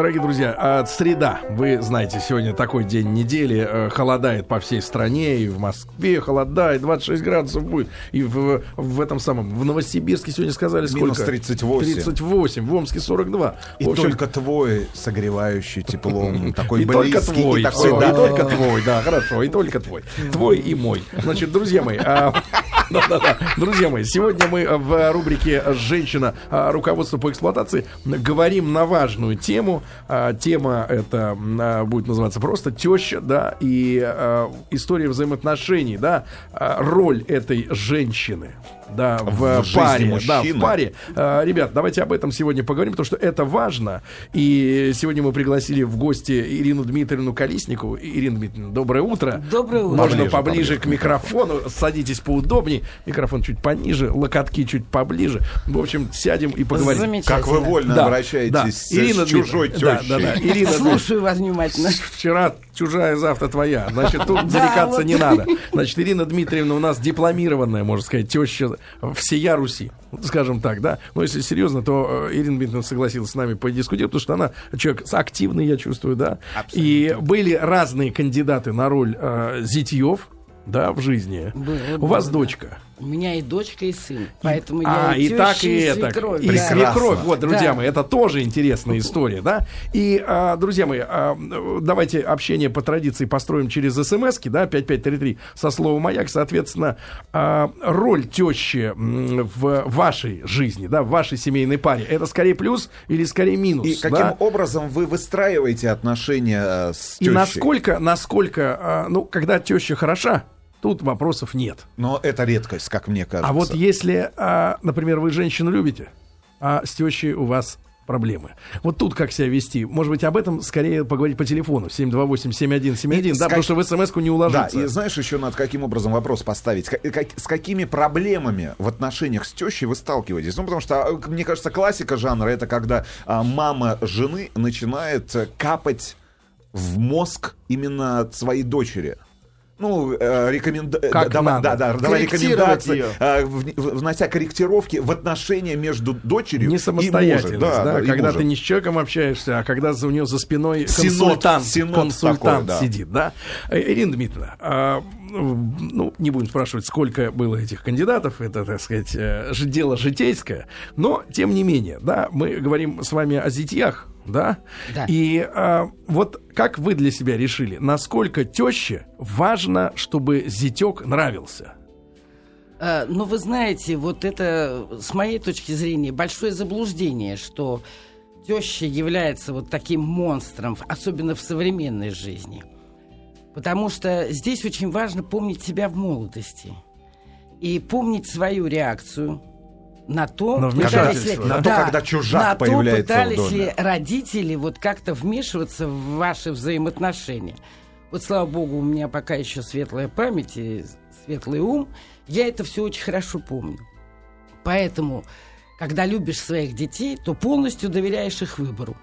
Дорогие друзья, а, среда, вы знаете, сегодня такой день недели, э, холодает по всей стране, и в Москве холодает, 26 градусов будет, и в, в этом самом, в Новосибирске сегодня сказали Минус сколько? 38. 38, в Омске 42. И В общем, только твой согревающий теплом, такой и только близкий, твой, и такой, всё, да. и только твой, да, хорошо, и только твой. Твой и мой. Значит, друзья мои, а, да-да-да, друзья мои, сегодня мы в рубрике «Женщина. Руководство по эксплуатации» говорим на важную тему. А, Тема эта а, будет называться просто «Теща», да, и а, история взаимоотношений, да, роль этой женщины, да, в, В паре, да, в мужчины. паре. А, Ребят, давайте об этом сегодня поговорим, потому что это важно. И сегодня мы пригласили в гости Ирину Дмитриевну Колесникову. Ирина Дмитриевна, доброе утро. Доброе утро. Можно Поближе, поближе, поближе к микрофону. Садитесь поудобнее. Микрофон чуть пониже, локотки чуть поближе. В общем, сядем и поговорим. Замечательно. Как вы вольно Да, обращаетесь да. с Ирина чужой тещей. да, да, да. Ирина Слушаю вас внимательно. Вчера чужая, завтра твоя. Значит, тут зарекаться не надо. Значит, Ирина Дмитриевна у нас дипломированная, можно сказать, теща всея Руси. Скажем так, да. Но если серьезно, то э, Ирина Дмитриевна согласилась с нами подискутировать, потому что она человек активный, я чувствую, да. И были разные кандидаты на роль э, зятьев, да, в жизни. Было, У вас было, дочка. У меня и дочка, и сын. Поэтому А, я и теща, так, и это. свекровь, И да. Свекровь. Вот, друзья Да. мои, это тоже интересная история, да? И, а, друзья мои, а, давайте общение по традиции построим через смс да, 5533 со словом «Маяк». Соответственно, а, роль тещи в вашей жизни, да, в вашей семейной паре, это скорее плюс или скорее минус? И каким да? образом вы выстраиваете отношения э, с И тещей? насколько, насколько, а, ну, когда теща хороша, тут вопросов нет. Но это редкость, как мне кажется. А вот если, а, например, вы женщину любите, а с тещей у вас проблемы. Вот тут как себя вести? Может быть, об этом скорее поговорить по телефону 728-7171, И да, с потому как- что в смс-ку не Да, уложится. и знаешь, еще надо каким образом вопрос поставить. Ка- как- с какими проблемами в отношениях с тещей вы сталкиваетесь? Ну, потому что, а, мне кажется, классика жанра это когда а, мама жены начинает э, капать в мозг именно своей дочери. Ну, э, рекоменда... э, Как давай, надо. да, да, давай рекомендации, э, внося корректировки в отношения между дочерью не и самостоятельность, мужем. да, да, и когда мужем. ты не с человеком общаешься, а когда за у него за спиной Синод, консультант, синод консультант такой, да. сидит, да. Ирина Дмитриевна, а, ну, не будем спрашивать, сколько было этих кандидатов, это, так сказать, э, дело житейское, но, тем не менее, да, мы говорим с вами о зятьях, да, Да. и а, вот как вы для себя решили, насколько теще важно, чтобы зятек нравился? Э, Но вы знаете, вот это, с моей точки зрения, большое заблуждение, что теща является вот таким монстром, особенно в современной жизни. Потому что здесь очень важно помнить себя в молодости. И помнить свою реакцию на то, На пытались ли- на то, когда чужак на то, появляется в пытались доме. ли родители вот как-то вмешиваться в ваши взаимоотношения. Вот, слава богу, у меня пока еще светлая память и светлый ум. Я это все очень хорошо помню. Поэтому, когда любишь своих детей, то полностью доверяешь их выбору.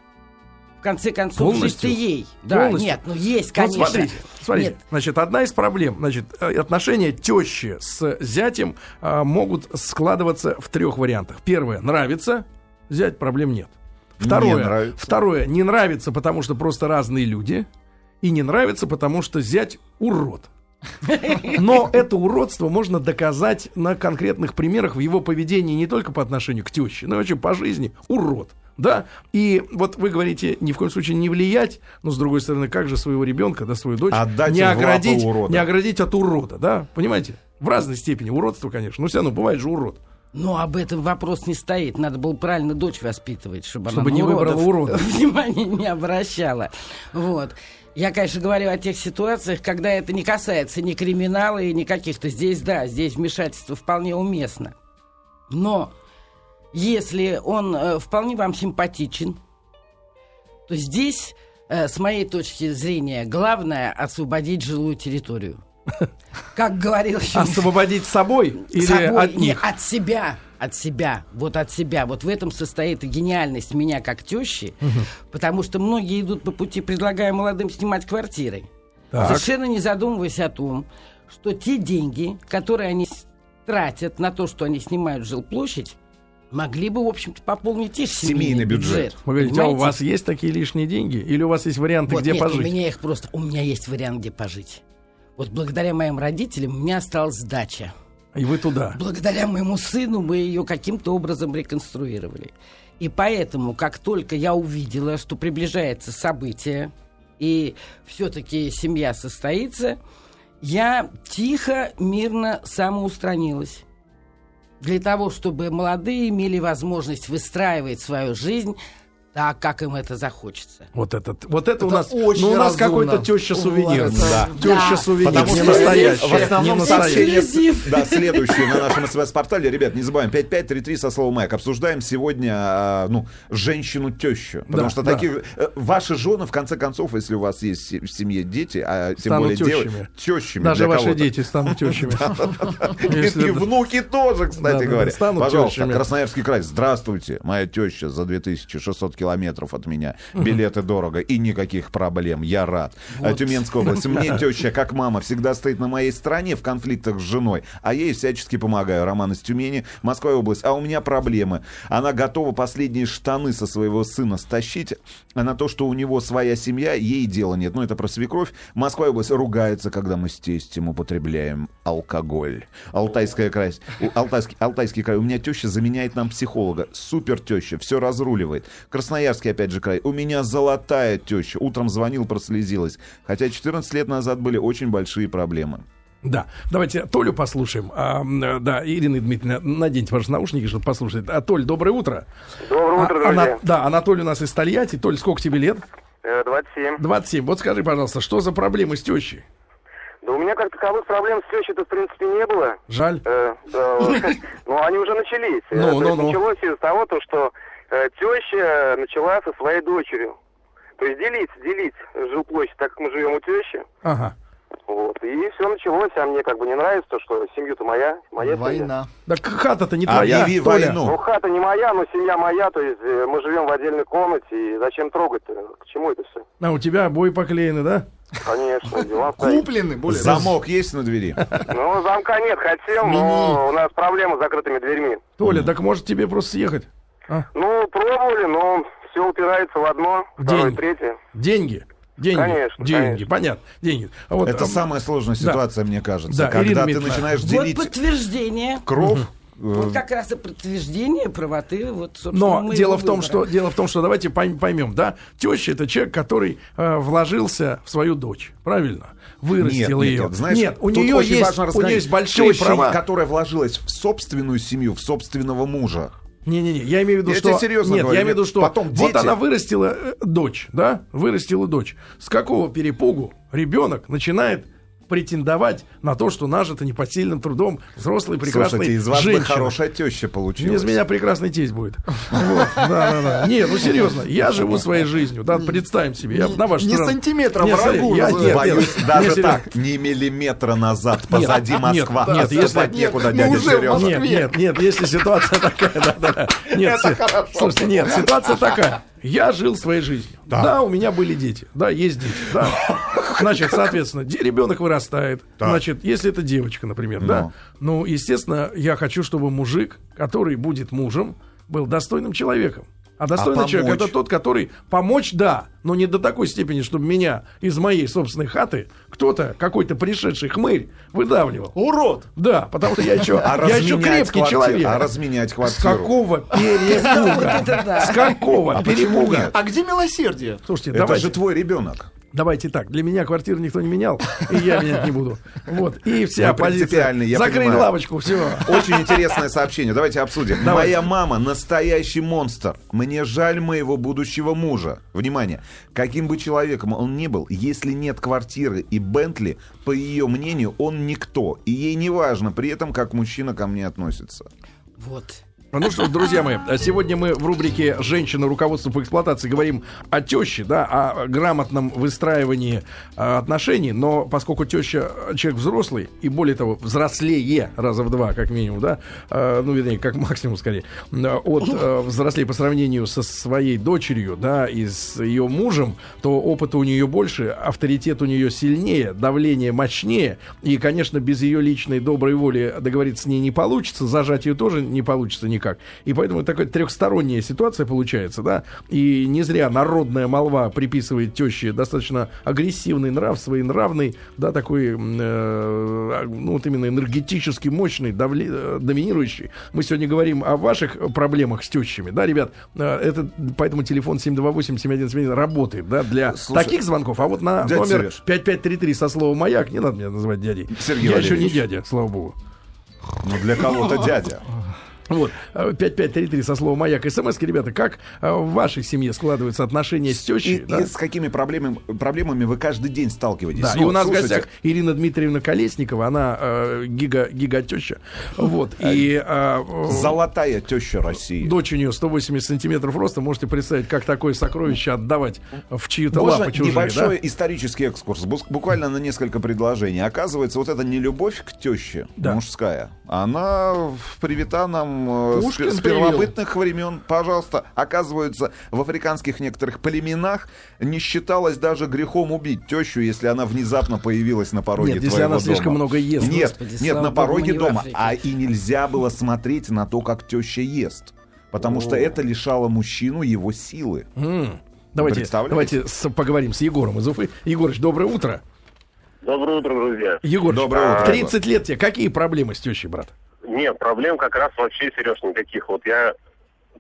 Конце концов, Полностью? ты ей. Да, Полностью? нет, ну есть, Вот конечно. смотрите, смотрите. Нет, Значит, одна из проблем, значит, э, отношения тещи с зятем а, могут складываться в трех вариантах. Первое, нравится, зять, проблем нет. Второе, нравится. второе, не нравится, потому что просто разные люди. И не нравится, потому что зять урод. Но это уродство можно доказать на конкретных примерах в его поведении не только по отношению к теще, но и вообще по жизни. Урод. Да, и вот вы говорите, ни в коем случае не влиять, но с другой стороны, как же своего ребенка, да, свою дочь Отдать не оградить, урода. не оградить от урода, да, понимаете? В разной степени уродство, конечно, но все равно бывает же урод. Но об этом вопрос не стоит. Надо было правильно дочь воспитывать, чтобы, Чтобы она не на выбрала уродов уродов. внимания не обращала. Вот. Я, конечно, говорю о тех ситуациях, когда это не касается ни криминала и ни каких-то. Здесь, да, здесь вмешательство вполне уместно. Но если он э, вполне вам симпатичен, то здесь, э, с моей точки зрения, главное освободить жилую территорию. Как говорил Освободить собой или собой, от не, них? от себя. От себя, вот от себя. Вот в этом состоит и гениальность меня как тещи, потому что многие идут по пути, предлагая молодым снимать квартиры. Так. Совершенно не задумываясь о том, что те деньги, которые они тратят на то, что они снимают жилплощадь, могли бы, в общем-то, пополнить их Семейный семейный, бюджет. Погодите, а у вас есть такие лишние деньги? Или у вас есть варианты, Вот где нет, пожить? у меня их просто... У меня есть вариант, где пожить. Вот благодаря моим родителям у меня осталась дача. И вы туда. Благодаря моему сыну мы ее каким-то образом реконструировали. И поэтому, как только я увидела, что приближается событие, и все-таки семья состоится, я тихо, мирно самоустранилась. Для того, чтобы молодые имели возможность выстраивать свою жизнь так, как им это захочется. Вот этот, вот это, у Это нас, очень ну у нас разумно. какой-то теща-сувенир. Вот, да. Теща-сувенир, Потому не что настоящий. в основном не настоящий. да, следующее на нашем СМС-портале. Ребят, не забываем, 5533 со словом «Майк». Обсуждаем сегодня, а, ну, женщину-тещу. Потому Да, что да. такие... э, Ваши жены, в конце концов, если у вас есть в семье дети, а тем Станут более тещами. девы, тещами Даже ваши кого-то. дети станут тещами. И, да. внуки тоже, кстати говоря. Пожалуйста. Красноярский край. Здравствуйте, моя теща за 2600 километров от меня. Билеты дорого и никаких проблем. Я рад. А Тюменская область. Мне теща, как мама, всегда стоит на моей стороне в конфликтах с женой, а ей всячески помогаю. Роман из Тюмени, Москва область. А у меня проблемы. Она готова последние штаны со своего сына стащить, а на то, что у него своя семья, ей дела нет. Ну, это про свекровь. Москва область ругается, когда мы с тестем употребляем алкоголь. Алтайская край. Алтайский, Алтайский край. У меня теща заменяет нам психолога. Супер теща, все разруливает. Красноярский, опять же, край. У меня золотая теща. Утром звонил, прослезилась. Хотя 14 лет назад были очень большие проблемы. Да, давайте Толю послушаем. А, да, Ирина Дмитриевна, наденьте, пожалуйста, наушники, чтобы послушать. А, Толь, доброе утро. Доброе утро, А, Ана- друзья. да, Анатолий у нас из Тольятти. Толь, сколько тебе лет? Э, 27. 27. Вот скажи, пожалуйста, что за проблемы с тещей? Да у меня как таковых проблем с тещей-то в принципе не было. Жаль. Э, да, Ну, они уже начались. Ну, ну, ну. Началось из того, то, что теща начала со своей дочерью. То есть делить, делить жилплощадь, так как мы живем у тещи. Ага. Вот. И все началось, а мне как бы не нравится то, что семью-то моя, моя семья. Война. Так хата-то не твоя, Объяви Толя. войну. Ну, хата не моя, но семья моя, то есть э, мы живем в отдельной комнате, и зачем трогать-то? К чему это все? А у тебя обои поклеены, да? Конечно, дела. Куплены, более Замок есть на двери? Ну, замка нет, хотел, но у нас проблема с закрытыми дверьми. Толя, так может тебе просто съехать? А? Ну, пробовали, но все упирается в одно, второе, Деньги. третье. Деньги. Деньги. Конечно, Деньги, конечно. понятно. Деньги. А вот, Это а, самая сложная ситуация, мне кажется. Да, Ирина Когда ты начинаешь Вот делить подтверждение. кровь. Вот э, как раз и подтверждение правоты. Вот, собственно, Но дело в том, выбора. что дело в том, что давайте пойм- поймем, да, теща это человек, который э, вложился в свою дочь, правильно, вырастил нет, ее. нет, знаешь, нет, у нее очень есть, у нее есть большие Теща, права. которая вложилась в собственную семью, в собственного мужа. Не-не-не, я имею в виду, Я что... серьезно Нет, говорю, я имею в виду, что потом вот дети. она вырастила э, дочь, да, вырастила дочь. С какого перепугу ребенок начинает претендовать на то, что нажито непосильным трудом взрослой прекрасной Слушайте, из вас бы женщины. хорошая теща Не получилась. из меня прекрасный тесть будет. Вот, да, да, да. Не, ну серьезно, я живу своей жизнью. Да, представим себе, я на вашу не сантиметра врагу я- нет, Боюсь, нет, даже не, так, ни миллиметра назад, позади нет, Москва. нет, если- нет, некуда, дядя Сережа. Нет, нет, нет, если ситуация такая, да, да, да. Нет, Это хорошо. слушайте, нет, ситуация такая. Я жил своей жизнью. Да. у меня были дети. Да, есть дети. Да. Значит, соответственно, ребенок вырастает. Значит, если это девочка, например, да, ну, естественно, я хочу, чтобы мужик, который будет мужем, был достойным человеком. А достойный помочь? человек это тот, который помочь, да, но не до такой степени, чтобы меня из моей собственной хаты кто-то, какой-то пришедший хмырь, выдавливал. Урод! Да, потому что я еще, А я еще крепкий квартиру- человек. А разменять С квартиру? какого перепуга? это да. С какого перепуга? А где милосердие? Слушайте, Это же твой ребенок. Давайте так. Для меня квартиру никто не менял, и я менять не буду. Вот. И вся Вы позиция. принципиальный, я Закрыли понимаю. лавочку, все. Очень интересное сообщение. Давайте обсудим. Давай. Моя мама настоящий монстр. Мне жаль моего будущего мужа. Внимание. Каким бы человеком он ни был, если нет квартиры и Бентли, по ее мнению, он никто. И ей не важно при этом, как мужчина ко мне относится. Вот. Ну что друзья мои, сегодня мы в рубрике «Женщина. Руководство по эксплуатации» говорим о теще, да, о грамотном выстраивании э, отношений, но поскольку теща человек взрослый, и более того, взрослее раза в два, как минимум, да, э, ну, вернее, как максимум, скорее, от э, взрослее по сравнению со своей дочерью, да, и с ее мужем, то опыта у нее больше, авторитет у нее сильнее, давление мощнее, и, конечно, без ее личной доброй воли договориться с ней не получится, зажать ее тоже не получится никак. Никак. И поэтому такая трехсторонняя ситуация получается, да. И не зря народная молва приписывает теще достаточно агрессивный нрав, своенравный, да, такой, э, ну вот именно энергетически мощный, давли, э, доминирующий. Мы сегодня говорим о ваших проблемах с тещами, да, ребят. Э, это поэтому телефон 728-7171 работает, да, для Слушай, таких звонков. А вот на номер Сереж. 5533 со словом маяк, не надо меня называть дядей. Сергей Я еще не дядя, слава богу. Ну, для кого-то дядя. Вот, э, 5533 со словом «Маяк». смс ребята, как э, в вашей семье складываются отношения с И, тещей? и да? с какими проблемами, проблемами вы каждый день сталкиваетесь? Да, и Вот, у нас слушайте, в гостях Ирина Дмитриевна Колесникова, она э, гига, гига-теща. Вот, и э, э, Золотая теща России. дочь у нее 180 сантиметров роста. Можете представить, как такое сокровище отдавать в чьи-то Можно лапы чужие, небольшой да? исторический экскурс, буквально на несколько предложений. Оказывается, вот эта нелюбовь к теще Да. мужская, она привита нам э, с, Пушкин с первобытных времен. Пожалуйста, оказывается, в африканских некоторых племенах не считалось даже грехом убить тещу, если она внезапно появилась на пороге Нет, если твоего она слишком дома. много ест. Нет, Господи, нет, на пороге дома. А и нельзя было смотреть на то, как теща ест. Потому что это лишало мужчину его силы. М. Давайте, давайте с- поговорим с Егором из Уфы. Егорыч, доброе утро. Доброе утро, друзья. Егорыч, Доброе утро, 30 лет тебе. Какие проблемы с тещей, брат? Нет, проблем как раз вообще, Сереж, никаких. Вот я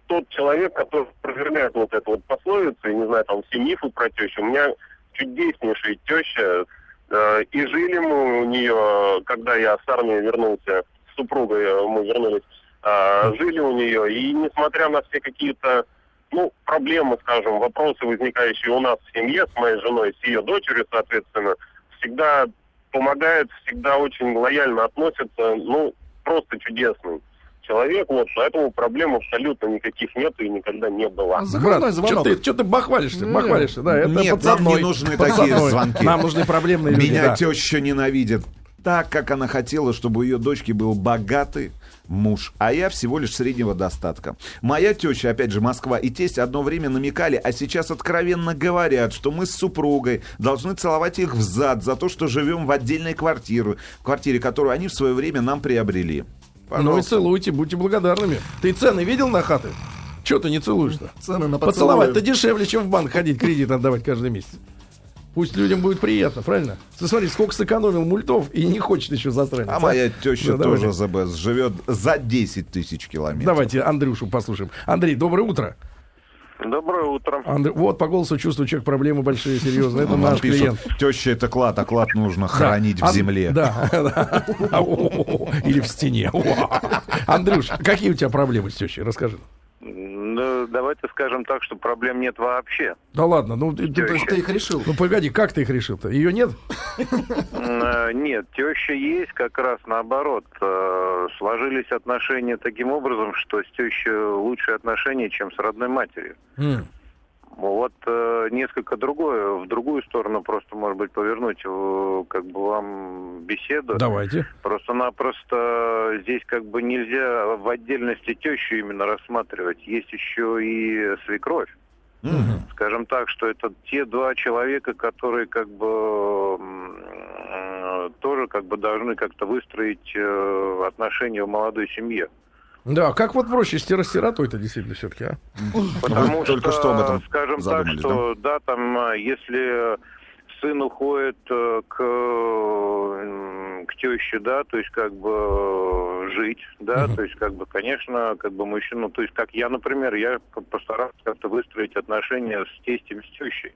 тот человек, который опровергает вот эту вот пословицу, я не знаю, там все мифы про тещу. У меня чудеснейшая теща. э, и жили мы у нее, когда я с армии вернулся, с супругой э, мы вернулись, э, жили у нее. И несмотря на все какие-то ну, проблемы, скажем, вопросы, возникающие у нас в семье с моей женой, с ее дочерью, соответственно, всегда помогает, всегда очень лояльно относится, ну, просто чудесный человек, вот, поэтому проблем абсолютно никаких нету и никогда не было. Брат, звонок. что ты, чё ты бахвалишься? Бахвалишься, да, это Нет, нам подсадной. не нужны Подсадной. такие звонки. Нам нужны проблемные люди, Меня да. теща ненавидит так, как она хотела, чтобы у ее дочки был богатый муж, а я всего лишь среднего достатка. Моя теща, опять же, Москва и тесть одно время намекали, а сейчас откровенно говорят, что мы с супругой должны целовать их в зад за то, что живем в отдельной квартире, квартире, которую они в свое время нам приобрели. Ну и Пожалуйста. целуйте, будьте благодарными. Ты цены видел на хаты? Чего ты не целуешь-то? Цены на Поцеловать-то дешевле, чем в банк ходить, кредит отдавать каждый месяц. Пусть людям будет приятно, правильно? Ты смотри, сколько сэкономил мультов и не хочет еще засранец. А моя теща Ну, давай. тоже ЗБС живет за 10 тысяч километров. Давайте Андрюшу послушаем. Андрей, доброе утро. Доброе утро. Андрей, вот по голосу чувствую, человек проблемы большие, серьезно. Это наш клиент. теща это клад, а клад нужно хранить Да. в земле. Да. да. Или в стене. Андрюш, какие у тебя проблемы с тещей? Расскажи. Ну, давайте скажем так, что проблем нет вообще. Да ладно, ну ты, ты- Ты их решил. ну погоди, как ты их решил-то? Ее нет? Э, Нет, теща есть, как раз наоборот. Э, Сложились отношения таким образом, что с тещей лучшие отношения, чем с родной матерью. Вот э, несколько другое, в другую сторону просто, может быть, повернуть э, как бы вам беседу. Давайте. Просто-напросто здесь как бы нельзя в отдельности тещу именно рассматривать. Есть еще и свекровь. Мгм. Скажем так, что это те два человека, которые как бы э, тоже как бы должны как-то выстроить э, отношения в молодой семье. Да, как вот проще с сиротой-то действительно все-таки, а? Потому Вы только что об этом скажем так, что да, там, э, если сын уходит э, к, к теще, да, то есть как бы э, жить, да, Мгм. то есть как бы, конечно, как бы мужчину, то есть как я, например, я по- постарался как-то выстроить отношения с тестем, с тещей.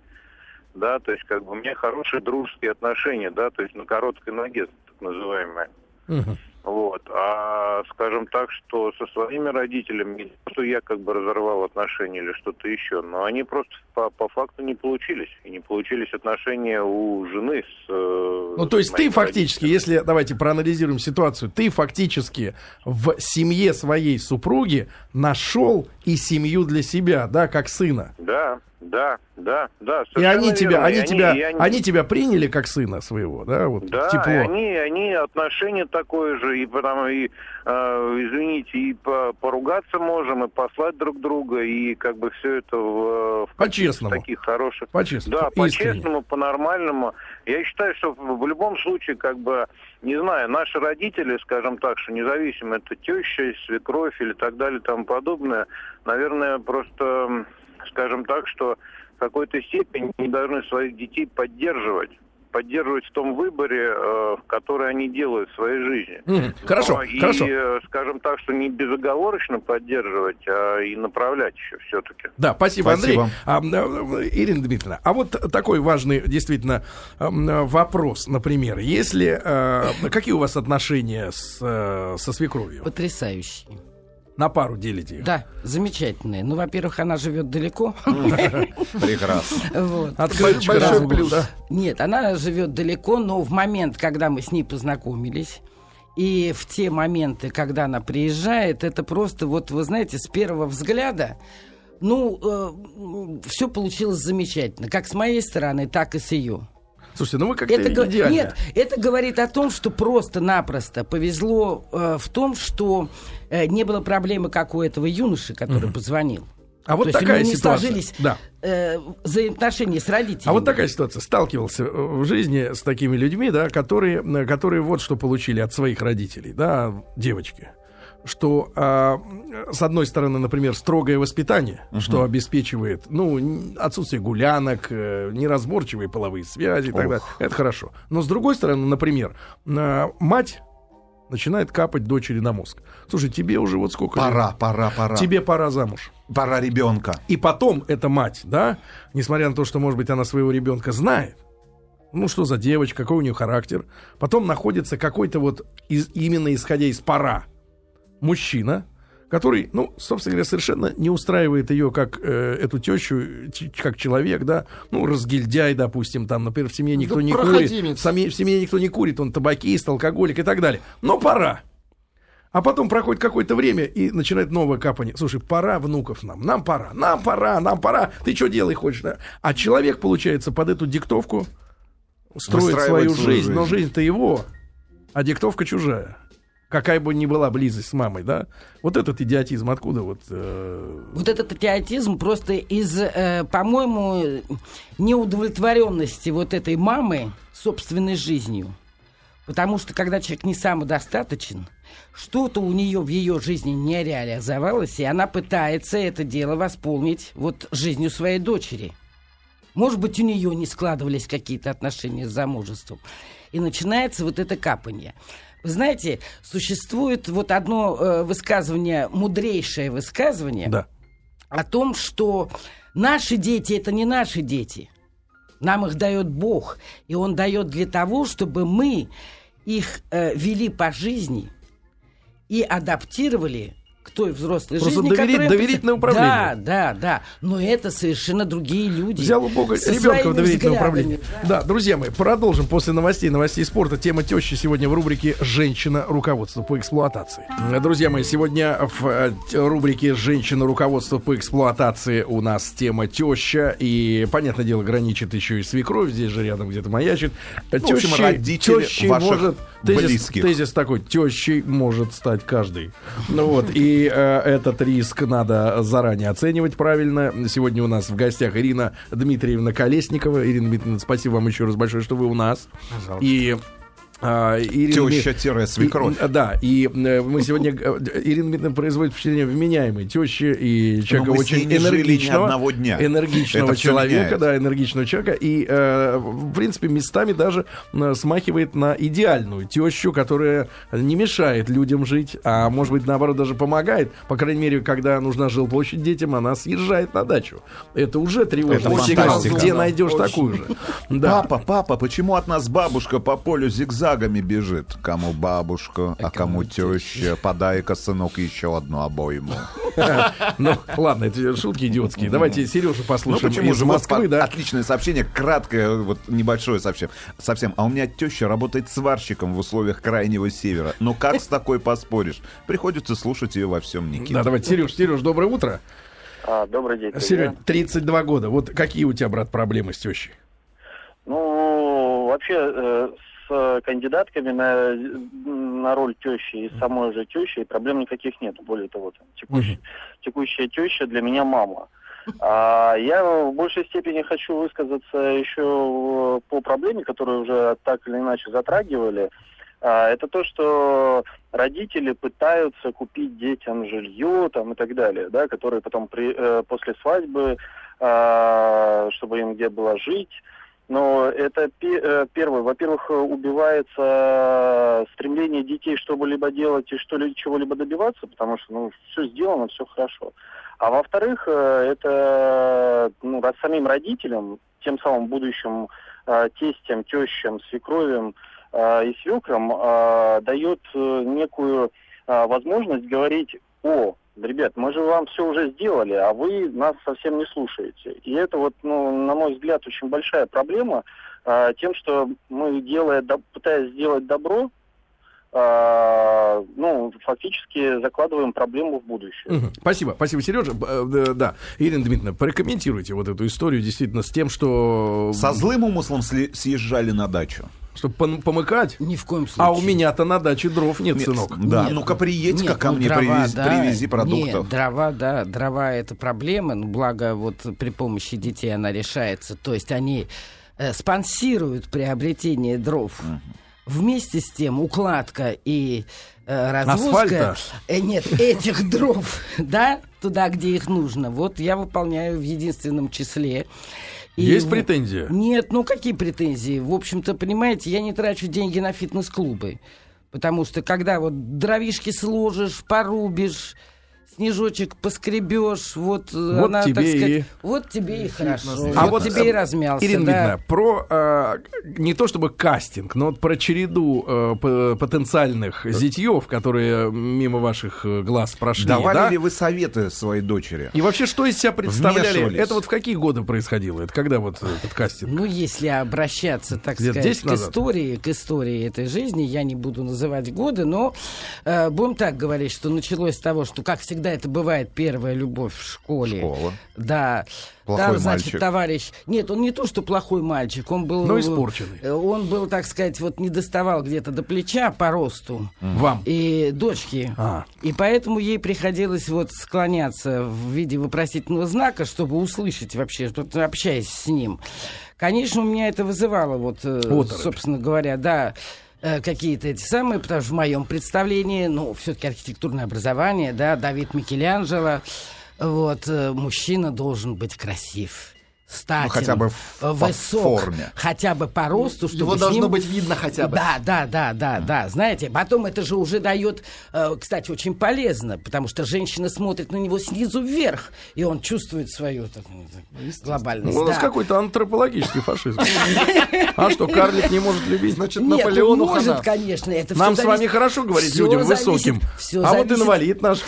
Да, то есть как бы у меня хорошие дружеские отношения, да, то есть на короткой ноге, так называемые. Мгм. Вот. А скажем так, что со своими родителями, не то, что я как бы разорвал отношения или что-то еще, но они просто по, по факту не получились. И не получились отношения у жены с... э, Ну, то есть ты фактически, если, давайте проанализируем ситуацию, ты фактически в семье своей супруги нашел и семью для себя, да, как сына. Да, Да, да, да. И они тебя, они И тебя, и они- они тебя приняли как сына своего, да, вот Да, тепло. они, они отношения такое же, и потому и, э, извините, и по- поругаться можем, и послать друг друга, и как бы все это в, в По-честному. таких хороших. По-честному, Да, по-честному, по-нормальному. Я считаю, что в любом случае, как бы, не знаю, наши родители, скажем так, что независимо это теща, свекровь или так далее тому подобное, наверное, просто, скажем так, что в какой-то степени не должны своих детей поддерживать поддерживать в том выборе, э, который они делают в своей жизни. Мгм. Хорошо, Но и, хорошо. э, скажем так, что не безоговорочно поддерживать, а и направлять еще все-таки. Да, спасибо, Спасибо. Андрей. А, э, Ирина Дмитриевна, а вот такой важный действительно вопрос, например, если какие у вас отношения с, со свекровью? Потрясающие. На пару делите их? Да, замечательные. Ну, во-первых, она живет далеко. Прекрасно. Большой плюс. Нет, она живет далеко, но в момент, когда мы с ней познакомились, и в те моменты, когда она приезжает, это просто, вот вы знаете, с первого взгляда, ну, все получилось замечательно, как с моей стороны, так и с ее. Слушайте, ну вы как-то Это, идеально. нет, это говорит о том, что просто-напросто повезло э, в том, что э, не было проблемы, как у этого юноши, который позвонил. А вот То есть такая у него не ситуация. сложились Да. э, взаимоотношения с родителями. А вот такая ситуация. Сталкивался э, в жизни с такими людьми, да, которые, э, которые вот что получили от своих родителей, да, девочки. Что, а, с одной стороны, например, строгое воспитание, что обеспечивает, ну, отсутствие гулянок, э, неразборчивые половые связи и так далее. Это хорошо. Но с другой стороны, например, а, мать начинает капать дочери на мозг. Слушай, тебе уже вот сколько лет? Пора, пора, пора. Тебе пора замуж. Пора ребенка. И потом эта мать, да, несмотря на то, что, может быть, она своего ребенка знает, ну, что за девочка, какой у нее характер, потом находится какой-то вот, из- именно исходя из пора, мужчина, который, ну, собственно говоря, совершенно не устраивает ее как э, эту тещу, как человек, да, ну, разгильдяй, допустим, там, например, в семье никто Да не курит, в, семье- в семье никто не курит, он табакист, алкоголик и так далее. Но пора. А потом проходит какое-то время и начинает новое капание. Слушай, пора внуков нам, нам пора, нам пора, нам пора. Ты что делай хочешь? да? А человек, получается, под эту диктовку строит свою свою жизнь, но жизнь. жизнь-то его, а диктовка чужая. Какая бы ни была близость с мамой, да? Вот этот идиотизм откуда вот... э, Вот этот идиотизм просто из, э, по-моему, неудовлетворенности вот этой мамы собственной жизнью. Потому что когда человек не самодостаточен, что-то у нее в ее жизни не реализовалось, и она пытается это дело восполнить вот жизнью своей дочери. Может быть, у нее не складывались какие-то отношения с замужеством. И начинается вот это капание. Вы знаете, существует вот одно э, высказывание, мудрейшее высказывание Да. о том, что наши дети это не наши дети. Нам их дает Бог. И Он дает для того, чтобы мы их э, вели по жизни и адаптировали к той взрослой Просто жизни, доверить- которая... доверительное управление. Да, да, да. Но это совершенно другие люди. Взял у Бога ребенка в доверительное взглядами, управление. Да, друзья мои, продолжим после новостей, новостей спорта. Тема тещи сегодня в рубрике «Женщина. Руководство по эксплуатации». Друзья мои, сегодня в э, рубрике «Женщина. Руководство по эксплуатации» у нас тема теща. И, понятное дело, граничит еще и свекровь. Здесь же рядом где-то маячит. Ну, в общем, родители тещей ваших может... Тезис, близких. тезис такой, тещей может стать каждый. Ну вот, и э, этот риск надо заранее оценивать правильно. Сегодня у нас в гостях Ирина Дмитриевна Колесникова. Ирина Дмитриевна, спасибо вам еще раз большое, что вы у нас. И а, Ирина Дми- Теща-свекровь. и- Да, и э, мы сегодня... э, Ирина Дмитриевна производит впечатление вменяемой тещи и человека очень энергичного. одного дня. Энергичного Это человека, да, энергичного человека. И, э, в принципе, местами даже смахивает на идеальную тещу, которая не мешает людям жить, а может быть, наоборот, даже помогает. По крайней мере, когда нужна жилплощадь детям, она съезжает на дачу. Это уже тревожный сигнал. Где найдешь такую же? Папа, папа, почему от нас бабушка по полю зигзагами бежит? Кому бабушка, а кому теща? Подай-ка, сынок, еще одну обойму. Ну, ладно, это шутки идиотские. Давайте Сережу Ну послушаем почему из же Москвы, да? отличное сообщение, краткое, вот небольшое совсем. Совсем. А у меня теща работает сварщиком в условиях крайнего севера. Ну как с такой поспоришь? Приходится слушать ее во всем, Никита. Да, давайте, Сереж, Сереж, доброе утро. А, добрый день. Серег, 32 года. Вот какие у тебя, брат, проблемы с тещей? Ну, вообще, э, с кандидатками на, на роль тещи и самой же тещей проблем никаких нет. Более того, там, текущая, текущая теща для меня мама. А я в большей степени хочу высказаться еще по проблеме, которую уже так или иначе затрагивали. А, это то, что родители пытаются купить детям жилье там, и так далее, да, которые потом при, э, после свадьбы, а, чтобы им где было жить. Но это э, первое. Во-первых, убивается стремление детей что-либо делать и что ли чего-либо добиваться, потому что ну, все сделано, все хорошо. А во-вторых, э, это ну, самим родителям, тем самым будущим э, тестям, тещам, свекровям э, и свекрам э, дает э, некую э, возможность говорить, о, ребят, мы же вам все уже сделали, а вы нас совсем не слушаете. И это вот, ну, на мой взгляд, очень большая проблема э, тем, что мы, делая, до- пытаясь сделать добро, э, ну, фактически закладываем проблему в будущее. Мгм. Спасибо, спасибо, Сережа. Э, Да, Ирина Дмитриевна, прокомментируйте вот эту историю действительно с тем, что... Со злым умыслом сли- съезжали на дачу. Чтобы пом- помыкать. Ни в коем случае. А у меня-то на даче дров нет, сынок. Да, Нет, ну-ка приедь-ка нет, ко ну, мне, дрова, привези, да. привези продуктов. Нет, дрова, да, дрова это проблема, но благо вот при помощи детей она решается. То есть они э, спонсируют приобретение дров. Вместе с тем укладка и э, развозка Асфальта? э, нет этих дров, да, туда, где их нужно. Вот я выполняю в единственном числе. И Есть в- претензия? Нет, ну какие претензии? В общем-то, понимаете, я не трачу деньги на фитнес-клубы. Потому что когда вот дровишки сложишь, порубишь, снежочек поскребешь, вот, э, Вот она, тебе так сказать, и- вот тебе и хорошо. А вот, тебе и э, размялся. Ирина да. Дмитриевна, про э, не то чтобы кастинг, но вот про череду э, потенциальных зятьев, которые мимо ваших э, глаз прошли. Давали да? ли вы советы своей дочери? И вообще, что из себя представляли? Это вот в какие годы происходило? Это когда вот этот кастинг? Ну, если обращаться, так Лет сказать, 10 к назад? истории, к истории этой жизни, я не буду называть годы, но э, будем так говорить, что началось с того, что, как всегда это бывает, первая любовь в школе. Школа. Да. Плохой Там, значит, мальчик. товарищ... Нет, он не то, что плохой мальчик, он был... Но испорченный. э, Он был, так сказать, вот не доставал где-то до плеча по росту. Вам. И дочки. А. И поэтому ей приходилось вот склоняться в виде вопросительного знака, чтобы услышать вообще, общаясь с ним. Конечно, у меня это вызывало, вот, э, Оторопь. собственно говоря, да, э, какие-то эти самые, потому что в моем представлении, ну, все-таки архитектурное образование, да, Давид Микеланджело, вот, э, мужчина должен быть красив. Статен, Ну, хотя бы в- э, по высок, форме. хотя бы по росту, чтобы Его должно ним- быть видно хотя бы. Да, да, да, да, да. Знаете, потом это же уже дает, э, кстати, очень полезно, потому что женщина смотрит на него снизу вверх, и он чувствует свою так, ну, глобальность. Ну, у нас да. какой-то антропологический фашизм. А что, карлик не может любить? Значит, Нет, Наполеону он может, конечно. Это Нам с вами хорошо говорить людям высоким. А вот инвалид наш.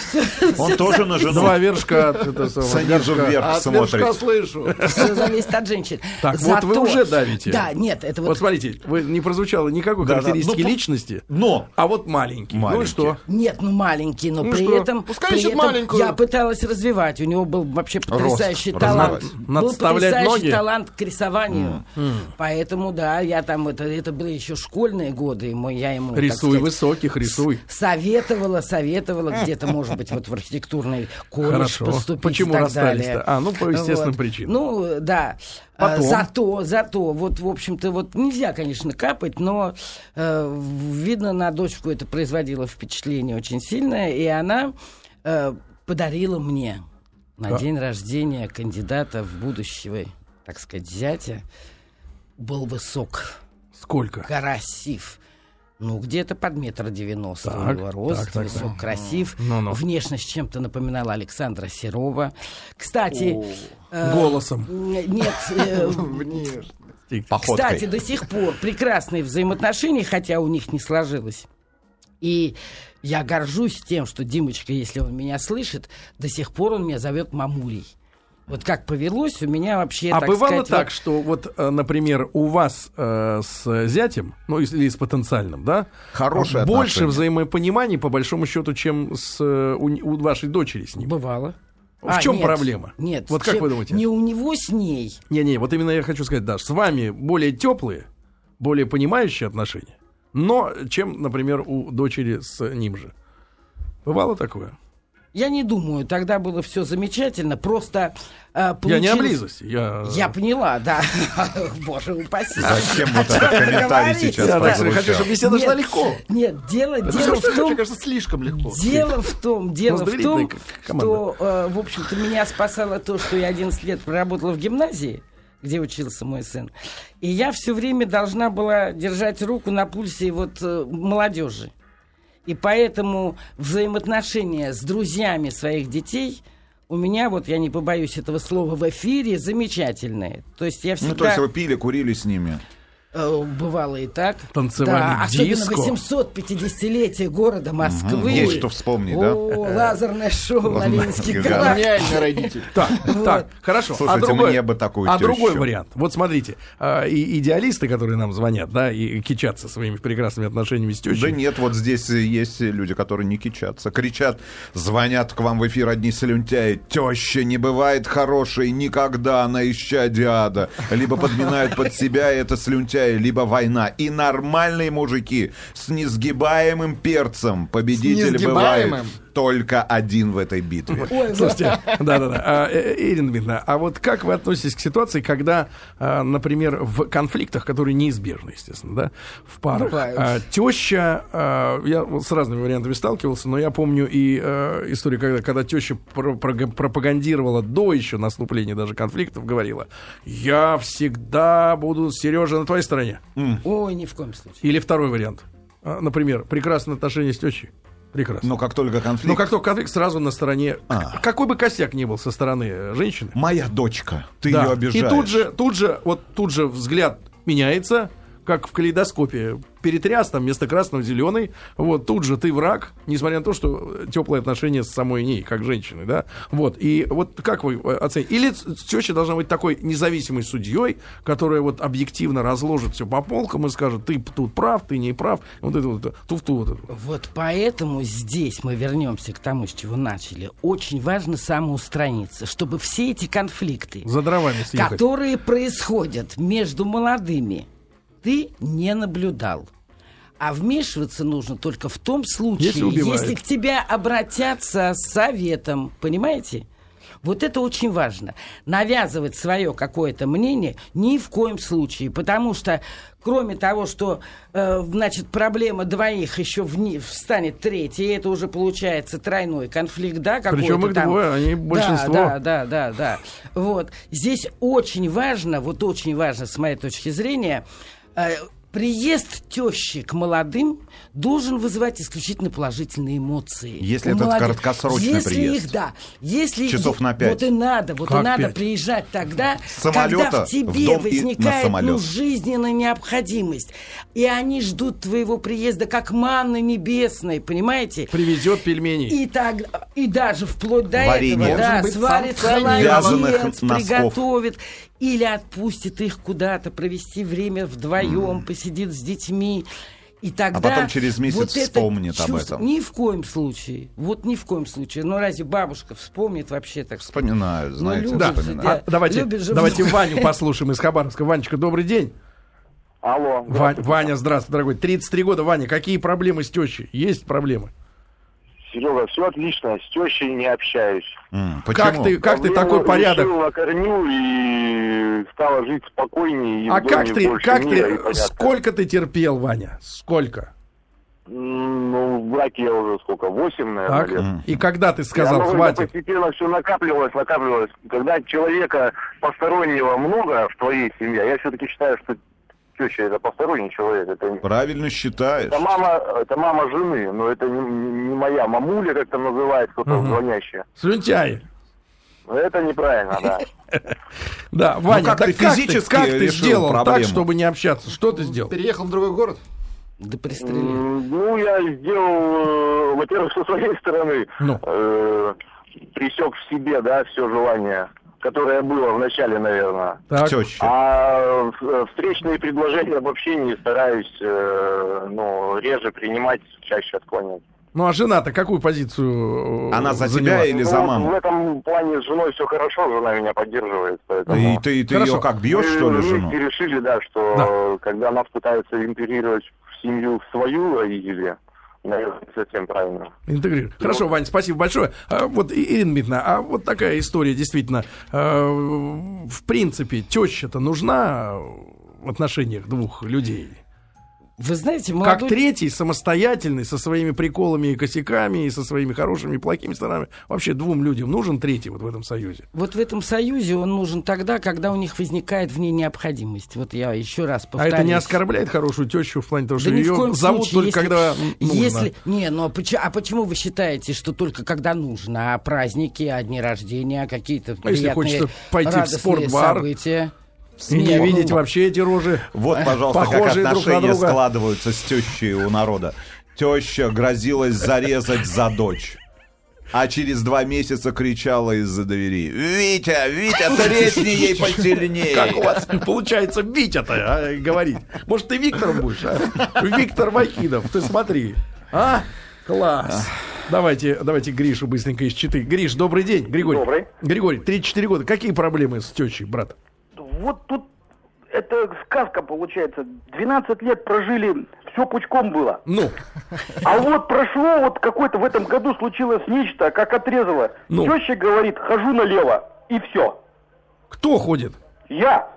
Он тоже на жену Два вершка от этого самого снизу вверх А от смотрит. слышу. Все зависит от женщин. Так, вот вы уже давите. Да, нет, это Вот вот... смотрите, вы не прозвучало никакой Да, да. характеристики Ну, по- личности, Но а вот маленький. Ну и Маленький. что? Нет, ну маленький, но Ну при что? этом... Пускай при ищет этом маленькую. Я пыталась развивать. У него был вообще потрясающий Рост талант. развивать. Был Надставлять потрясающий ноги? талант к рисованию. Поэтому, да, я там... Это, это были еще школьные годы. и мой- Я ему, Рисуй сказать, высоких, рисуй. Советовала, советовала где-то, может быть, вот в архитектурный колледж Хорошо. поступить Почему и так расстались-то? далее. А, ну, по естественным причинам. Ну, да. А, Потом? Зато, зато, вот, в общем-то, вот нельзя, конечно, капать, но э, видно, на дочку это производило впечатление очень сильное, и она э, подарила мне на Да. день рождения кандидата в будущего, так сказать, зятя, был высок Сколько? красив. Ну, где-то под метр девяносто у него рост, так, так, высок, так. красив. Ну-ну. Внешность чем-то напоминала Александра Серова. Кстати... э, Голосом. Нет, э, кстати, до сих пор прекрасные взаимоотношения, хотя у них не сложилось. И я горжусь тем, что Димочка, если он меня слышит, до сих пор он меня зовет мамулей. Вот как повелось, у меня вообще, А так бывало сказать, так, вот- что вот, э, например, у вас э, с зятем, ну или с потенциальным, да, Хорошие больше отношения. взаимопониманий по большому счету, чем с э, у, у вашей дочери с ним. Бывало. В А, чем нет, проблема? Нет. Вот как чем- вы думаете? Не у него с ней. Не-не, вот именно я хочу сказать, Даш, с вами более теплые, более понимающие отношения, но чем, например, у дочери с ним же. Бывало такое? Я не думаю, тогда было все замечательно, просто э, Я не о получилось- близости, я... Я поняла, да. Боже упаси. Зачем вот этот комментарий сейчас Я так хочу, чтобы беседа Нет. шла легко. Нет, дело, дело в том, мне кажется, слишком легко. Дело в том, дело в том, что, э, в общем-то, меня спасало то, что я 11 лет проработала в гимназии, где учился мой сын. И я все время должна была держать руку на пульсе вот э, молодежи. И поэтому взаимоотношения с друзьями своих детей у меня, вот я не побоюсь этого слова в эфире, замечательные. То есть я всегда... Ну, то есть вы пили, курили с ними. Э, Бывало и так. Танцевали да, особенно диско. 850-летие города Москвы. Есть что вспомнить, да? О, лазерное шоу на да. горах. Гениальный родитель. Так, так, хорошо. Слушайте, а другой, мне бы такую а другой вариант. Вот смотрите, а, и идеалисты, которые нам звонят, да, и кичатся своими прекрасными отношениями с тещей. Да нет, вот здесь есть люди, которые не кичатся. Кричат, звонят к вам в эфир одни слюнтяи. Теща не бывает хорошей никогда, она исчадие ада. Либо подминают под себя это слюнтяи, либо война. И нормальные мужики с несгибаемым перцем. Победитель бывает несгибаемым? Только один в этой битве. Ой, Слушайте, да-да-да. А, э, Ирина Дмитриевна, а вот как вы относитесь к ситуации, когда, а, например, в конфликтах, которые неизбежны, естественно, да, в парах, Бывают. а, теща, я вот с разными вариантами сталкивался, но я помню и а, историю, когда, когда теща пропагандировала до еще наступления даже конфликтов, говорила, я всегда буду, Сережа, на твоей стороне. Ой, ни в коем случае. Или второй вариант. Например, прекрасные отношения с тещей. Прекрасно. Но как только конфликт... Но как только конфликт сразу на стороне, А. какой бы косяк ни был со стороны э, женщины, Моя дочка, ты да, ее обижаешь. и тут же, тут же, вот тут же взгляд меняется, как в калейдоскопе. Перетряс там вместо красного зеленый. Вот тут же ты враг, несмотря на то, что теплые отношения с самой ней, как женщины, да. Вот. И вот как вы э, оцените? Или теща должна быть такой независимой судьей, которая вот объективно разложит все по полкам и скажет, ты тут прав, ты не прав. Вот это вот, туфту вот это. Вот поэтому здесь мы вернемся к тому, с чего начали. Очень важно самоустраниться, чтобы все эти конфликты, За дровами съехать. которые происходят между молодыми, ты не наблюдал. А вмешиваться нужно только в том случае, Если если к тебе обратятся с советом. Понимаете? Вот это очень важно. Навязывать свое какое-то мнение ни в коем случае. Потому что, кроме того, что, э, значит, проблема двоих еще вни- встанет третья, и это уже получается тройной конфликт, да, какой-то Причем их там. двое, они Да, большинство. Да, да, да, да. Вот. Здесь очень важно, вот очень важно, с моей точки зрения, приезд тещи к молодым должен вызывать исключительно положительные эмоции. Если молодых. краткосрочный Если приезд. их, да. Если Часов на пять. Вот и надо, вот Как и надо пять? приезжать тогда, самолета когда в в тебе дом на возникает ну, жизненная необходимость. И они ждут твоего приезда как манны небесной, понимаете? Привезет пельмени. И так, и даже вплоть до Варенье. этого, да, сварит холодец, приготовит, или отпустит их куда-то, провести время вдвоем, посидит с детьми. И тогда А потом через месяц вот это вспомнит об чувство- этом. Ни в коем случае. Вот ни в коем случае. Но разве бабушка вспомнит вообще так? Вспоминаю, знаете, любят Да. же, вспоминаю. А, давайте, же давайте. Ваню послушаем из Хабаровска. Ванечка, добрый день. Алло. Ва- Ваня, здравствуй, дорогой. 33 года, Ваня, какие проблемы с тещей? Есть проблемы? Серега, все отлично, с тещей не общаюсь. Как Почему? ты, как ты такой порядок? Решил на корню и стало жить спокойнее. И А как ты, как и ты, сколько ты терпел, Ваня? Сколько? Ну, в браке я уже сколько, восемь, наверное, Так? лет. И когда ты сказал, ну, хватит? постепенно все накапливалось, накапливалось. Когда человека постороннего много в твоей семье, я все-таки считаю, что теща это посторонний человек. Это, Правильно считаешь. это мама, это мама жены, но это не, не моя мамуля, как там называет кто-то Мгм. звонящая. Слюнтяй. Но Это неправильно, да. Да, Ваня, Ну, как так ты физически как ты сделал так, чтобы не общаться? Что ты сделал? Переехал в другой город? Да пристрели. Ну, я сделал, э, во-первых, со своей стороны, Ну. э, пресек в себе, да, все желание, которое было в начале, наверное. Так. А э, встречные предложения в общении стараюсь, э, ну, реже принимать, чаще отклонять. Ну а жена-то какую позицию э, Она за заняла? тебя или за Ну, В маму? этом плане с женой все хорошо, жена меня поддерживает. Поэтому... И ты, ты Хорошо. ее как бьешь, что ли, Мы жену? вместе решили, да, что Да. когда она пытается интегрировать в семью в свою родителей, наверное, не совсем правильно. Интегрирует. Хорошо, Вань, спасибо большое. А, вот, Ирина Дмитриевна, а вот такая история действительно, э, в принципе, теща-то нужна в отношениях двух людей? Вы знаете, Как молодой... третий, самостоятельный, со своими приколами и косяками, и со своими хорошими и плохими сторонами. Вообще двум людям нужен третий вот в этом союзе? Вот в этом союзе он нужен тогда, когда у них возникает в ней необходимость. Вот я еще раз А повторюсь. это не оскорбляет хорошую тещу в плане того, что Да ее зовут случае, только если- когда нужно? Если, не, ну а почему, а почему вы считаете, что только когда нужно? А праздники, а дни рождения, а какие-то А если приятные, хочется пойти в спортбар? события? И не видеть вообще эти рожи. Вот, пожалуйста, как друг отношения друга. складываются с тещей у народа. Теща грозилась зарезать за дочь. А через два месяца кричала из-за двери. «Витя, Витя, тресни ей посильнее!» Как у вас получается Витя-то а, говорить? Может, ты Виктором будешь, а? Виктор Вахидов, ты смотри. А? Класс. Давайте, давайте Гришу быстренько из Читы. Гриш, добрый день. Григорий. Добрый. Григорий, 34 года. Какие проблемы с тещей, брат? Вот тут это сказка получается. 12 лет прожили, все пучком было. Ну, А вот прошло, вот какой-то в этом году случилось нечто, как отрезало. Ну. Теща говорит, хожу налево, и все. кто ходит? Я.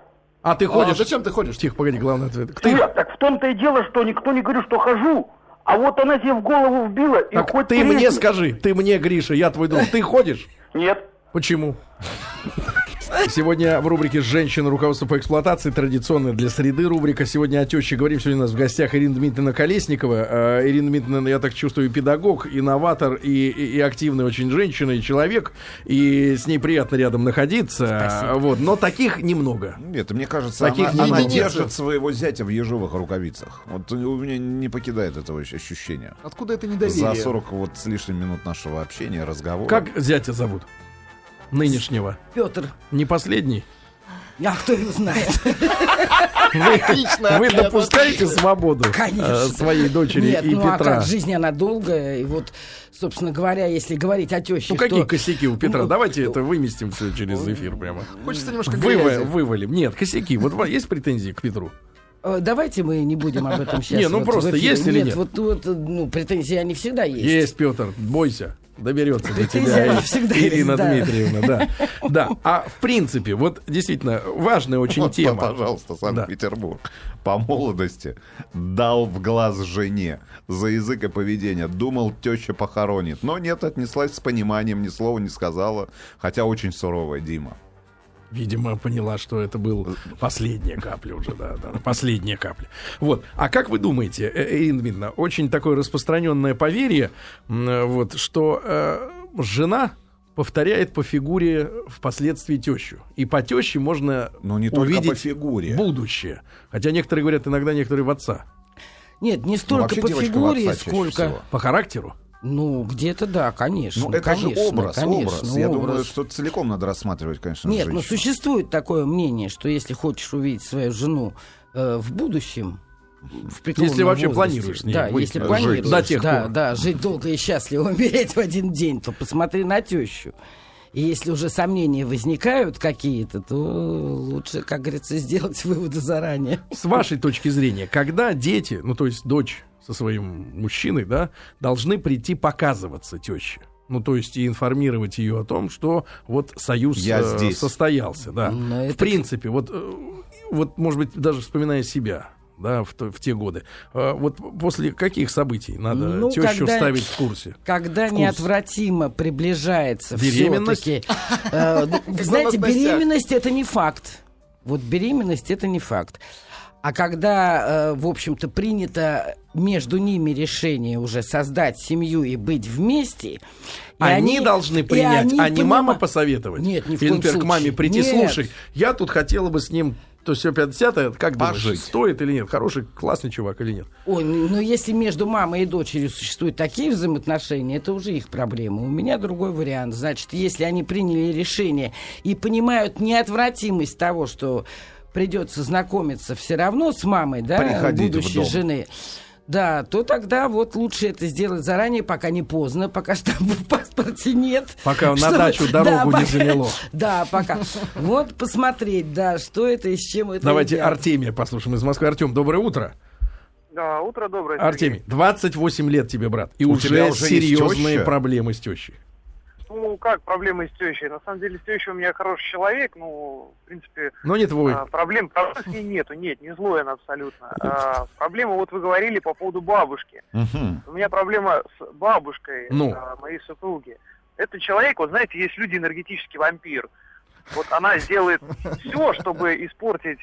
А ты ходишь? А зачем ты ходишь? Тихо, погоди, главный ответ. Ты, Нет, так в том-то и дело, что никто не говорит, что хожу. А вот она себе в голову вбила, и так хоть ты мне тресни. скажи, ты мне, Гриша, я твой друг. Ты ходишь? Нет. Почему? Сегодня в рубрике «Женщина. Руководство по эксплуатации» традиционная для среды рубрика. Сегодня о теще говорим. Сегодня у нас в гостях Ирина Дмитриевна Колесникова. Э, Ирина Дмитриевна, я так чувствую, педагог, инноватор и, и, и активная очень женщина и человек. И с ней приятно рядом находиться. Вот. Но таких немного. Нет, мне кажется, Таких она, она держит своего зятя в ежовых рукавицах. Вот у меня не покидает этого ощ- ощущения. Откуда это За недоверие? 40 вот с лишним минут нашего общения, разговора. Как зятя зовут? Нынешнего. Петр, Не последний? а кто его знает? Вы, вы допускаете свободу Конечно. э, своей дочери Нет, и ну а Петра? как, жизнь она долгая, и вот, собственно говоря, если говорить о теще, Ну какие что- косяки у Петра? Ну, Давайте это выместим все через эфир прямо. Хочется немножко Выва- грязи. вывалим. Нет, косяки. Вот у вас есть претензии к Петру? Э, Давайте мы не будем об этом сейчас. Не, ну просто есть или нет? Вот, вот, ну, претензии они всегда есть. Есть, Петр, бойся. Доберется до тебя всегда Ирина есть, да. Дмитриевна, да. Да. А в принципе, вот действительно важная очень Вот, тема. пожалуйста, Санкт-Петербург. По молодости дал в глаз жене за язык и поведение. Думал, теща похоронит. Но нет, отнеслась с пониманием, ни слова не сказала. Хотя очень суровая Дима. Видимо, поняла, что это был последняя капля уже, да, да, последняя капля. Вот. А как вы думаете, э, Ирина Дмитриевна, очень такое распространенное поверье, э, вот, что э, жена повторяет по фигуре впоследствии тещу. И по теще можно Но не только увидеть по фигуре. будущее. Хотя некоторые говорят, иногда некоторые в отца. Нет, не столько вообще по фигуре, сколько... По характеру. Ну, где-то да, конечно. Ну, это конечно, же образ, конечно, образ. Я образ. думаю, что целиком надо рассматривать, конечно, Нет, ну женщину. существует такое мнение, что если хочешь увидеть свою жену э, в будущем, в Если вообще возрасте, планируешь да, быть, если жить планируешь, до тех да, пор. да, жить долго и счастливо, умереть в один день, то посмотри на тещу. И если уже сомнения возникают какие-то, то лучше, как говорится, сделать выводы заранее. С вашей точки зрения, когда дети, ну то есть дочь со своим мужчиной, да, должны прийти показываться теще? Ну, то есть и информировать ее о том, что вот союз Я э, здесь. состоялся, да. Ну, В это- принципе, вот, э, вот, может быть, даже вспоминая себя, да, в, то- в те годы. э, вот после каких событий надо Ну, тещу когда- ставить в курсе? Когда В курс. неотвратимо приближается Беременность? знаете, беременность это не факт. Вот беременность это не факт. А когда, э, в общем-то, принято между ними решение уже создать семью и быть вместе, и Они, должны принять, они а не понима- мама посоветовать. Нет, ни в Или, коем например, к маме случае. прийти, Нет. слушай, я тут хотела бы с ним то все 50 как думаешь, Пожить. стоит или нет? Хороший, классный чувак или нет? Ой, ну, если между мамой и дочерью существуют такие взаимоотношения, это уже их проблема. У меня другой вариант. Значит, если они приняли решение и понимают неотвратимость того, что придется знакомиться все равно с мамой, да, Приходить в будущей дом. жены, Да, то тогда вот лучше это сделать заранее, пока не поздно, пока штампа в паспорте нет. Пока на Чтобы- дачу дорогу не пока- заняло. Да, пока. Вот посмотреть, да, что это и с чем это Давайте едят. Артемия послушаем из Москвы. Артем, доброе утро. Да, утро доброе. Артемий, 28 лет тебе, брат. И У уже, тебя уже есть серьезные проблемы с тещей. Ну, как проблемы с тещей? На самом деле, с тещей у меня хороший человек, ну, в принципе, Но не твой. а, проблем, проблем с ней нету, нет, не злой она абсолютно. А, проблема, вот вы говорили по поводу бабушки. Мгм. У меня проблема с бабушкой Ну. а, моей супруги. Это человек, вот знаете, есть люди энергетический вампир. Вот она сделает все, чтобы испортить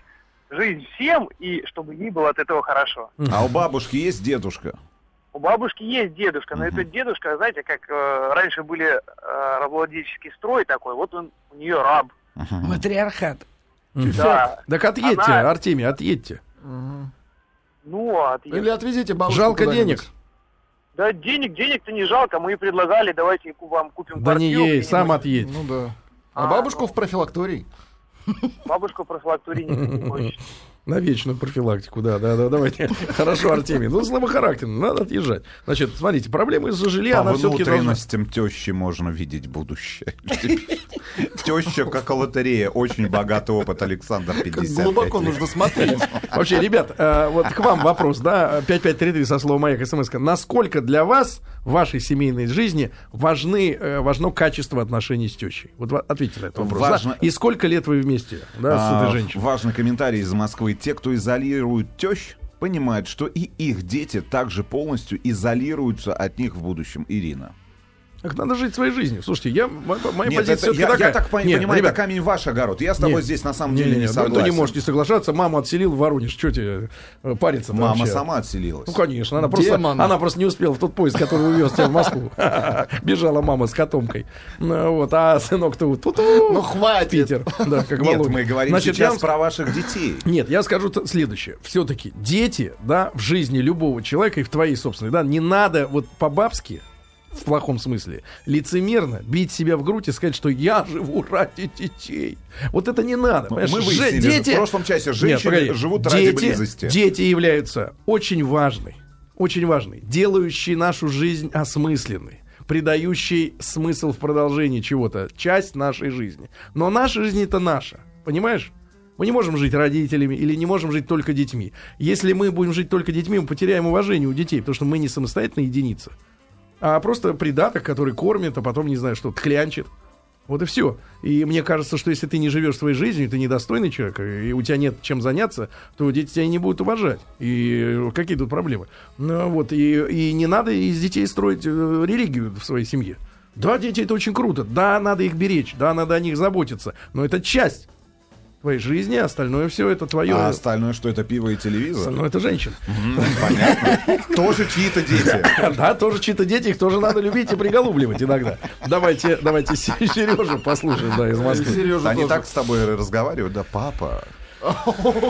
жизнь всем, и чтобы ей было от этого хорошо. А у бабушки есть дедушка? У бабушки есть дедушка, но этот дедушка, знаете, как э, раньше были э, рабовладельческий строй такой, вот он у нее раб. Матриархат. Да. Так отъедьте, Она- Артемий, отъедьте. Ну, а от- Или отвезите бабушку Жалко денег. да денег, денег-то не жалко, мы и предлагали, давайте вам купим Да не ей, сам отъедь. Ну да. А, А, бабушку ну. в профилакторий. Бабушку профилактории не не хочет. На вечную профилактику, да, да, да, давайте. Хорошо, Артемий. Ну, слабохарактерно, надо отъезжать. Значит, смотрите, проблемы из-за жилья, По она все-таки должна... тещи можно видеть будущее. Теща, как лотерея, очень богатый опыт, Александр, Как 55 глубоко нужно смотреть. Вообще, ребят, э, вот к вам вопрос, да, 5533 со словом «Маяк» смс -ка. Насколько для вас в вашей семейной жизни важны, э, важно качество отношений с тещей? Вот ответьте на этот вопрос. да. Важно. И сколько лет вы вместе, да, с А, этой женщиной? Важный комментарий из Москвы. Те, кто изолирует тещ, понимают, что и их дети также полностью изолируются от них в будущем. Ирина. Так надо жить своей жизнью. Слушайте, я, мо- моя Нет, позиция это- я, я такая. так пон- Нет, понимаю, ребят, это камень ваш огород. Я с тобой Нет. здесь на самом деле не, Не-не-не, ну, согласен. Ты не можешь не соглашаться. Маму отселил в Воронеж. Что тебе э, париться Мама сама отселилась. Ну, конечно. Она просто, Демон. она просто не успела в тот поезд, который увез тебя в Москву. Бежала мама с котомкой. Ну, вот, а сынок-то вот тут Ну, хватит. Питер. Да, как Нет, мы говорим Значит, я сейчас вам про ваших детей. нет, я скажу следующее. Все-таки дети, да, в жизни любого человека и в твоей собственной, да, не надо вот по-бабски, в плохом смысле, лицемерно бить себя в грудь и сказать, что я живу ради детей. Вот это не надо. Ну, мы выяснили же в прошлом часе, женщины погоди. живут ради Дети- близости. Дети являются очень важной, очень важной, делающей нашу жизнь осмысленной придающий смысл в продолжении чего-то, часть нашей жизни. Но наша жизнь это наша, понимаешь? Мы не можем жить родителями или не можем жить только детьми. Если мы будем жить только детьми, мы потеряем уважение у детей, потому что мы не самостоятельная единица, а просто придаток, который кормит, а потом, не знаю, что, тхлянчит. Вот и все. И мне кажется, что если ты не живешь своей жизнью, ты недостойный человек, и у тебя нет чем заняться, то дети тебя не будут уважать. И какие тут проблемы? Ну, вот, и, и не надо из детей строить э, религию в своей семье. Да, дети это очень круто. Да, надо их беречь. Да, надо о них заботиться. Но это часть твоей жизни, а остальное все это твое. А остальное, что это пиво и телевизор? Остальное это женщина. Понятно. Тоже чьи-то дети. Да, тоже чьи-то дети, их тоже надо любить и приголубливать иногда. Давайте, давайте Сережу послушаем, да, из Москвы. Сережа Они так с тобой разговаривают, да, папа.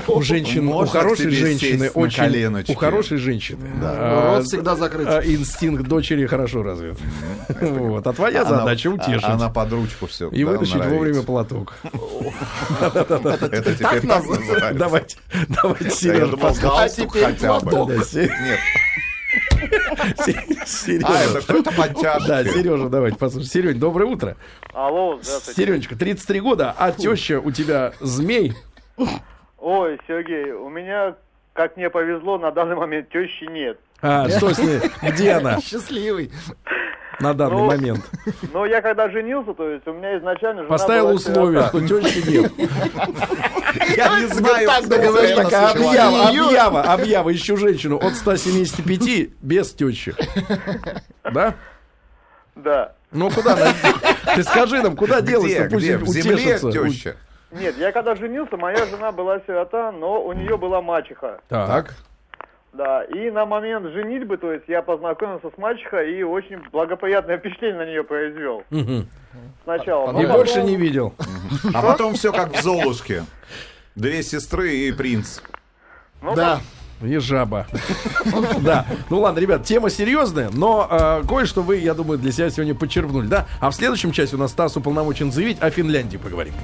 У женщин, у хорошей женщины очень, коленочки? у хорошей женщины, Да, а, рот всегда закрыт. а, инстинкт дочери хорошо развит. Вот, а твоя задача утешить Она под ручку все. и вытащить вовремя плоток. Это теперь так называется. Давайте, давайте Сережа галстук теперь платок. Нет. Се- А, это Сережа. что это подтяжки? Да, Сережа, давайте послушаем. Серень, доброе утро. Алло, здравствуйте. Серенечка, 33 года, а теща у тебя змей. Ой, Сергей, у меня, как мне повезло, на данный момент тещи нет. А, что с ней? Где она Счастливый. на данный Ну, момент? Но я когда женился, то есть у меня изначально жена Поставил была условие, сирота. что тещи нет. Я не знаю, так человек. объява, объява, объява, ищу женщину от 175 без тещи. Да? Да. Ну куда? Ты скажи нам, куда Где, делать-то? Пусть где? Нет, я когда женился, моя жена была сирота, но у нее была мачеха. Так. Да, и на момент женитьбы, то есть я познакомился с мачехой и очень благоприятное впечатление на нее произвел. Сначала. И Но потом- больше не видел. А потом все как в Золушке. Две сестры и принц. Ну, Да. И жаба. Да. Ну ладно, ребят, тема серьезная, но э, кое-что вы, я думаю, для себя сегодня подчеркнули, да? А в следующем части у нас Стас уполномочен заявить о Финляндии поговорим.